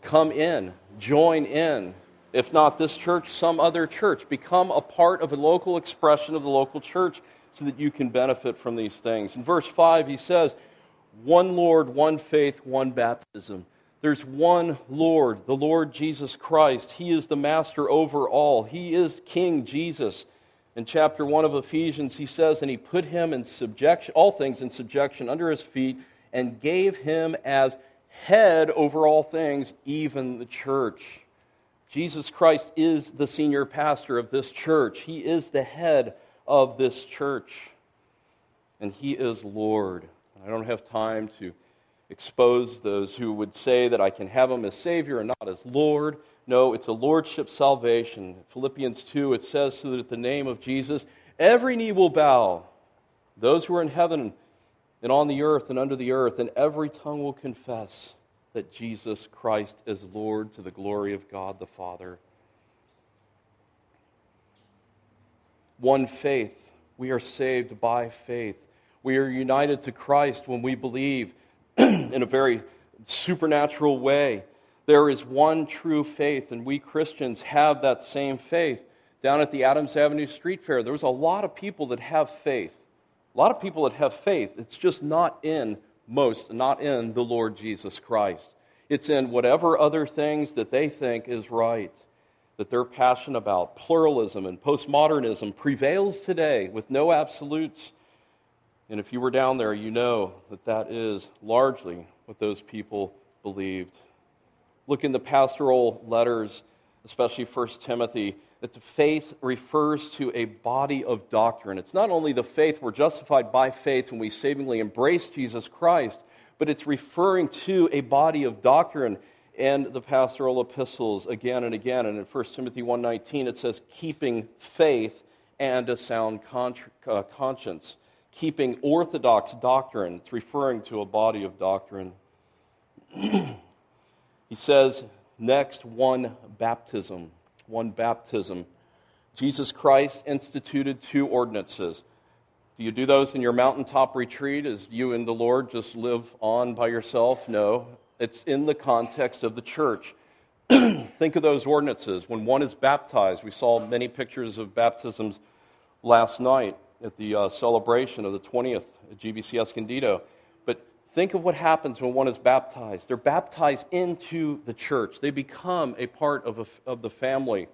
come in, join in, if not this church, some other church. Become a part of a local expression of the local church so that you can benefit from these things. In verse 5, he says, One Lord, one faith, one baptism. There's one Lord, the Lord Jesus Christ. He is the master over all, He is King Jesus. In chapter 1 of Ephesians, he says, And he put him in subjection, all things in subjection under his feet, and gave him as head over all things, even the church. Jesus Christ is the senior pastor of this church. He is the head of this church. And he is Lord. I don't have time to expose those who would say that I can have him as Savior and not as Lord. No, it's a Lordship salvation. Philippians 2, it says, so that at the name of Jesus, every knee will bow, those who are in heaven and on the earth and under the earth, and every tongue will confess that Jesus Christ is Lord to the glory of God the Father. One faith. We are saved by faith. We are united to Christ when we believe in a very supernatural way. There is one true faith, and we Christians have that same faith. Down at the Adams Avenue Street Fair, there was a lot of people that have faith. A lot of people that have faith. It's just not in most, not in the Lord Jesus Christ. It's in whatever other things that they think is right, that they're passionate about. Pluralism and postmodernism prevails today with no absolutes. And if you were down there, you know that that is largely what those people believed. Look in the pastoral letters, especially 1 Timothy, that the faith refers to a body of doctrine. It's not only the faith we're justified by faith when we savingly embrace Jesus Christ, but it's referring to a body of doctrine and the pastoral epistles again and again. And in 1 Timothy 1.19 it says, keeping faith and a sound uh, conscience. Keeping orthodox doctrine. It's referring to a body of doctrine. he says, next, one baptism. One baptism. Jesus Christ instituted two ordinances do you do those in your mountaintop retreat as you and the Lord just live on by yourself? No. It's in the context of the church. Think of those ordinances. When one is baptized, we saw many pictures of baptisms last night at the uh, celebration of the 20th at GBC Escondido. Think of what happens when one is baptized. They're baptized into the church, they become a part of, a, of the family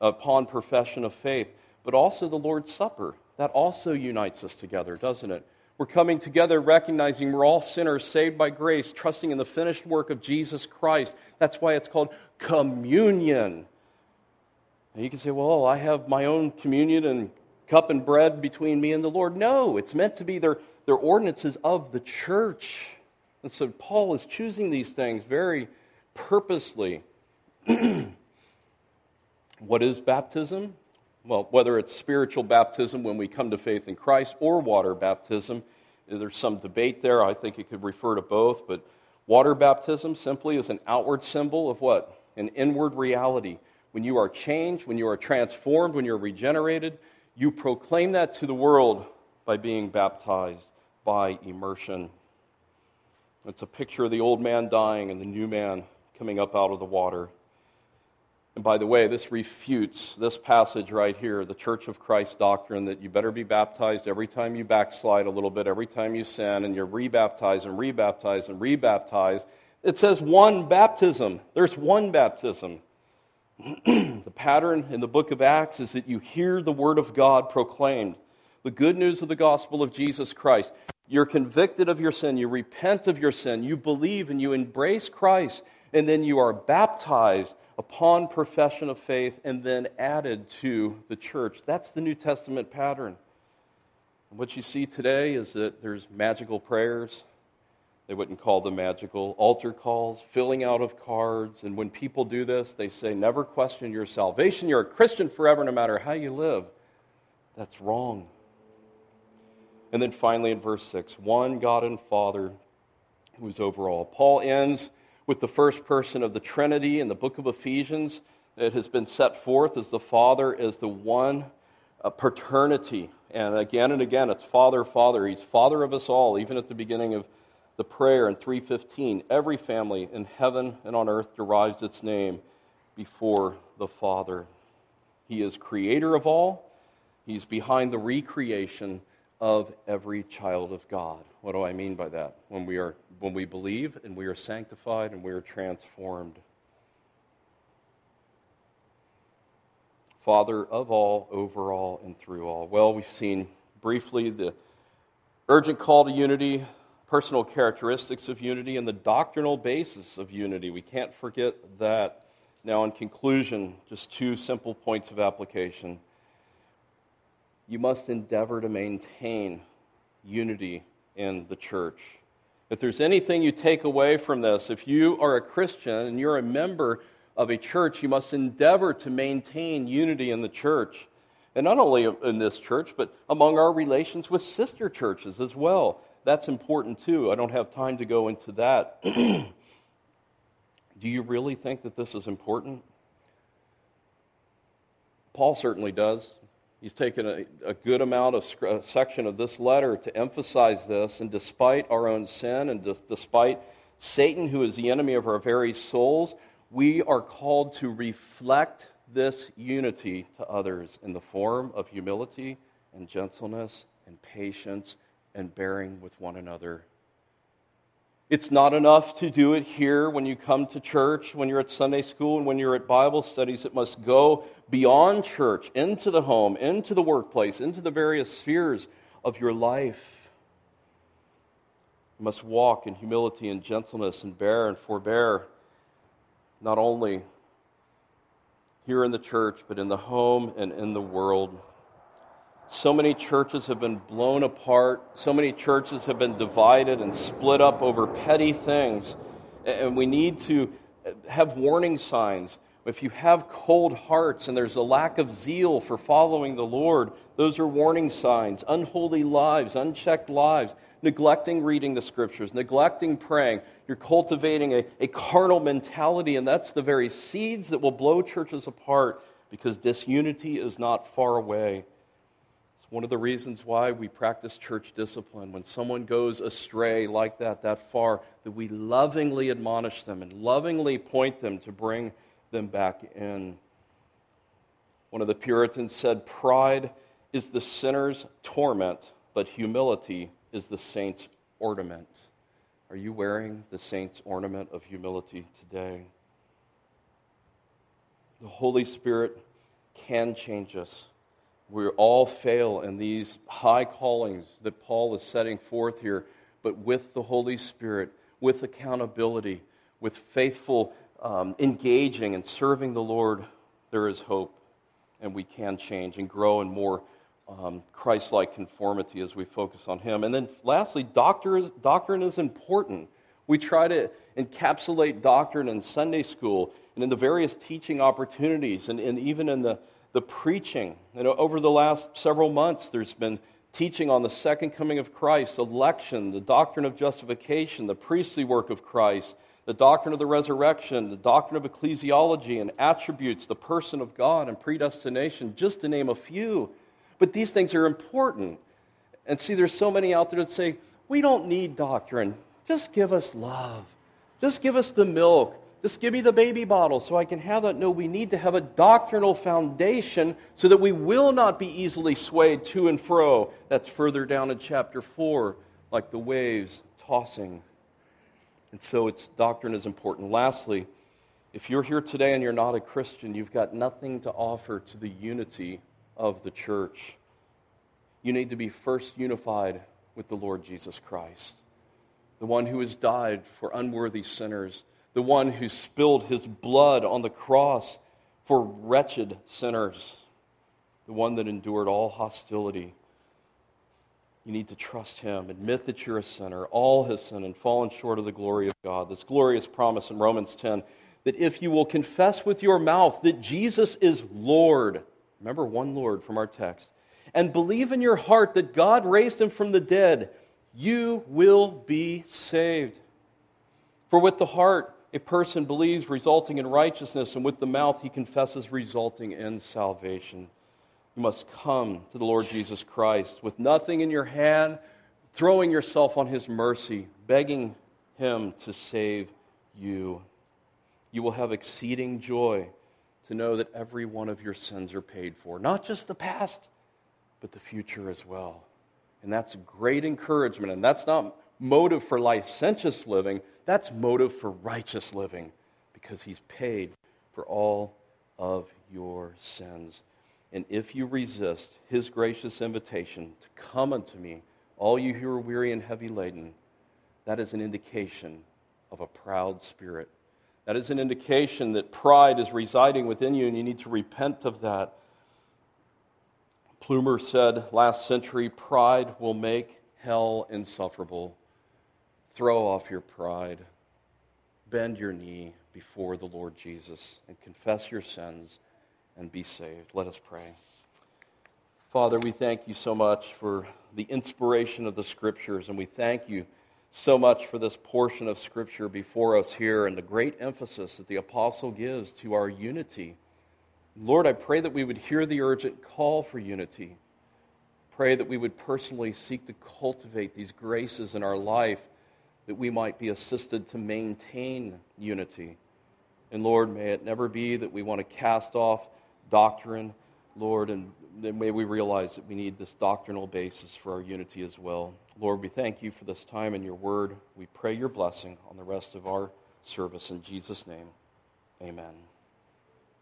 upon profession of faith. But also the Lord's Supper that also unites us together, doesn't it? We're coming together recognizing we're all sinners saved by grace, trusting in the finished work of Jesus Christ. That's why it's called communion. And you can say, well, I have my own communion and cup and bread between me and the Lord. No, it's meant to be their, their ordinances of the church. And so Paul is choosing these things very purposely. what is baptism? Well, whether it's spiritual baptism when we come to faith in Christ or water baptism, there's some debate there. I think it could refer to both, but water baptism simply is an outward symbol of what? An inward reality. When you are changed, when you are transformed, when you're regenerated, you proclaim that to the world by being baptized by immersion. It's a picture of the old man dying and the new man coming up out of the water. And by the way, this refutes this passage right here, the Church of Christ doctrine that you better be baptized every time you backslide a little bit, every time you sin, and you're rebaptized and rebaptized and rebaptized. It says one baptism. There's one baptism. the pattern in the book of Acts is that you hear the word of God proclaimed, the good news of the gospel of Jesus Christ. You're convicted of your sin, you repent of your sin, you believe and you embrace Christ, and then you are baptized upon profession of faith and then added to the church. That's the New Testament pattern. what you see today is that there's magical prayers. They wouldn't call them magical. Altar calls, filling out of cards. And when people do this, they say, never question your salvation. You're a Christian forever, no matter how you live. That's wrong. And then finally in verse 6 one God and Father who is over all. Paul ends with the first person of the Trinity in the book of Ephesians. It has been set forth as the Father as the one uh, paternity. And again and again, it's Father, Father. He's Father of us all, even at the beginning of the prayer in 315. Every family in heaven and on earth derives its name before the Father. He is creator of all, He's behind the recreation of every child of God. What do I mean by that? When we, are, when we believe and we are sanctified and we are transformed. Father of all, over all, and through all. Well, we've seen briefly the urgent call to unity, personal characteristics of unity, and the doctrinal basis of unity. We can't forget that. Now, in conclusion, just two simple points of application you must endeavor to maintain unity in the church. If there's anything you take away from this, if you are a Christian and you're a member of a church, you must endeavor to maintain unity in the church. And not only in this church, but among our relations with sister churches as well. That's important too. I don't have time to go into that. Do you really think that this is important? Paul certainly does. He's taken a, a good amount of section of this letter to emphasize this. And despite our own sin and despite Satan, who is the enemy of our very souls, we are called to reflect this unity to others in the form of humility and gentleness and patience and bearing with one another it's not enough to do it here when you come to church, when you're at Sunday school, and when you're at Bible studies. It must go beyond church, into the home, into the workplace, into the various spheres of your life. You must walk in humility and gentleness and bear and forbear, not only here in the church, but in the home and in the world. So many churches have been blown apart. So many churches have been divided and split up over petty things. And we need to have warning signs. If you have cold hearts and there's a lack of zeal for following the Lord, those are warning signs. Unholy lives, unchecked lives, neglecting reading the scriptures, neglecting praying. You're cultivating a, a carnal mentality, and that's the very seeds that will blow churches apart because disunity is not far away one of the reasons why we practice church discipline. When someone goes astray like that, that far, that we lovingly admonish them and lovingly point them to bring them back in. One of the Puritans said, Pride is the sinner's torment, but humility is the saint's ornament. Are you wearing the saint's ornament of humility today? The Holy Spirit can change us. We all fail in these high callings that Paul is setting forth here, but with the Holy Spirit, with accountability, with faithful um, engaging and serving the Lord, there is hope, and we can change and grow in more um, Christ like conformity as we focus on Him. And then lastly, doctrine doctrine is important. We try to encapsulate doctrine in Sunday school and in the various teaching opportunities and, and even in the the preaching. You know, over the last several months, there's been teaching on the second coming of Christ, election, the doctrine of justification, the priestly work of Christ, the doctrine of the resurrection, the doctrine of ecclesiology and attributes, the person of God and predestination, just to name a few. But these things are important. And see, there's so many out there that say, we don't need doctrine. Just give us love. Just give us the milk. Just give me the baby bottle so I can have that. No, we need to have a doctrinal foundation so that we will not be easily swayed to and fro. That's further down in chapter 4, like the waves tossing. And so its doctrine is important. Lastly, if you're here today and you're not a Christian, you've got nothing to offer to the unity of the church. You need to be first unified with the Lord Jesus Christ, the one who has died for unworthy sinners the one who spilled his blood on the cross for wretched sinners, the one that endured all hostility. You need to trust him. Admit that you're a sinner. All has sinned and fallen short of the glory of God. This glorious promise in Romans 10 that if you will confess with your mouth that Jesus is Lord, remember one Lord from our text, and believe in your heart that God raised him from the dead, you will be saved. For with the heart, a person believes, resulting in righteousness, and with the mouth he confesses, resulting in salvation. You must come to the Lord Jesus Christ with nothing in your hand, throwing yourself on his mercy, begging him to save you. You will have exceeding joy to know that every one of your sins are paid for, not just the past, but the future as well. And that's great encouragement. And that's not motive for licentious living, that's motive for righteous living because he's paid for all of your sins. And if you resist his gracious invitation to come unto me, all you who are weary and heavy laden, that is an indication of a proud spirit. That is an indication that pride is residing within you, and you need to repent of that. Plumer said last century pride will make hell insufferable. Throw off your pride. Bend your knee before the Lord Jesus and confess your sins and be saved. Let us pray. Father, we thank you so much for the inspiration of the Scriptures, and we thank you so much for this portion of Scripture before us here and the great emphasis that the apostle gives to our unity. Lord, I pray that we would hear the urgent call for unity. Pray that we would personally seek to cultivate these graces in our life that we might be assisted to maintain unity. And Lord, may it never be that we want to cast off doctrine, Lord, and may we realize that we need this doctrinal basis for our unity as well. Lord, we thank you for this time and your word. We pray your blessing on the rest of our service. In Jesus' name, amen.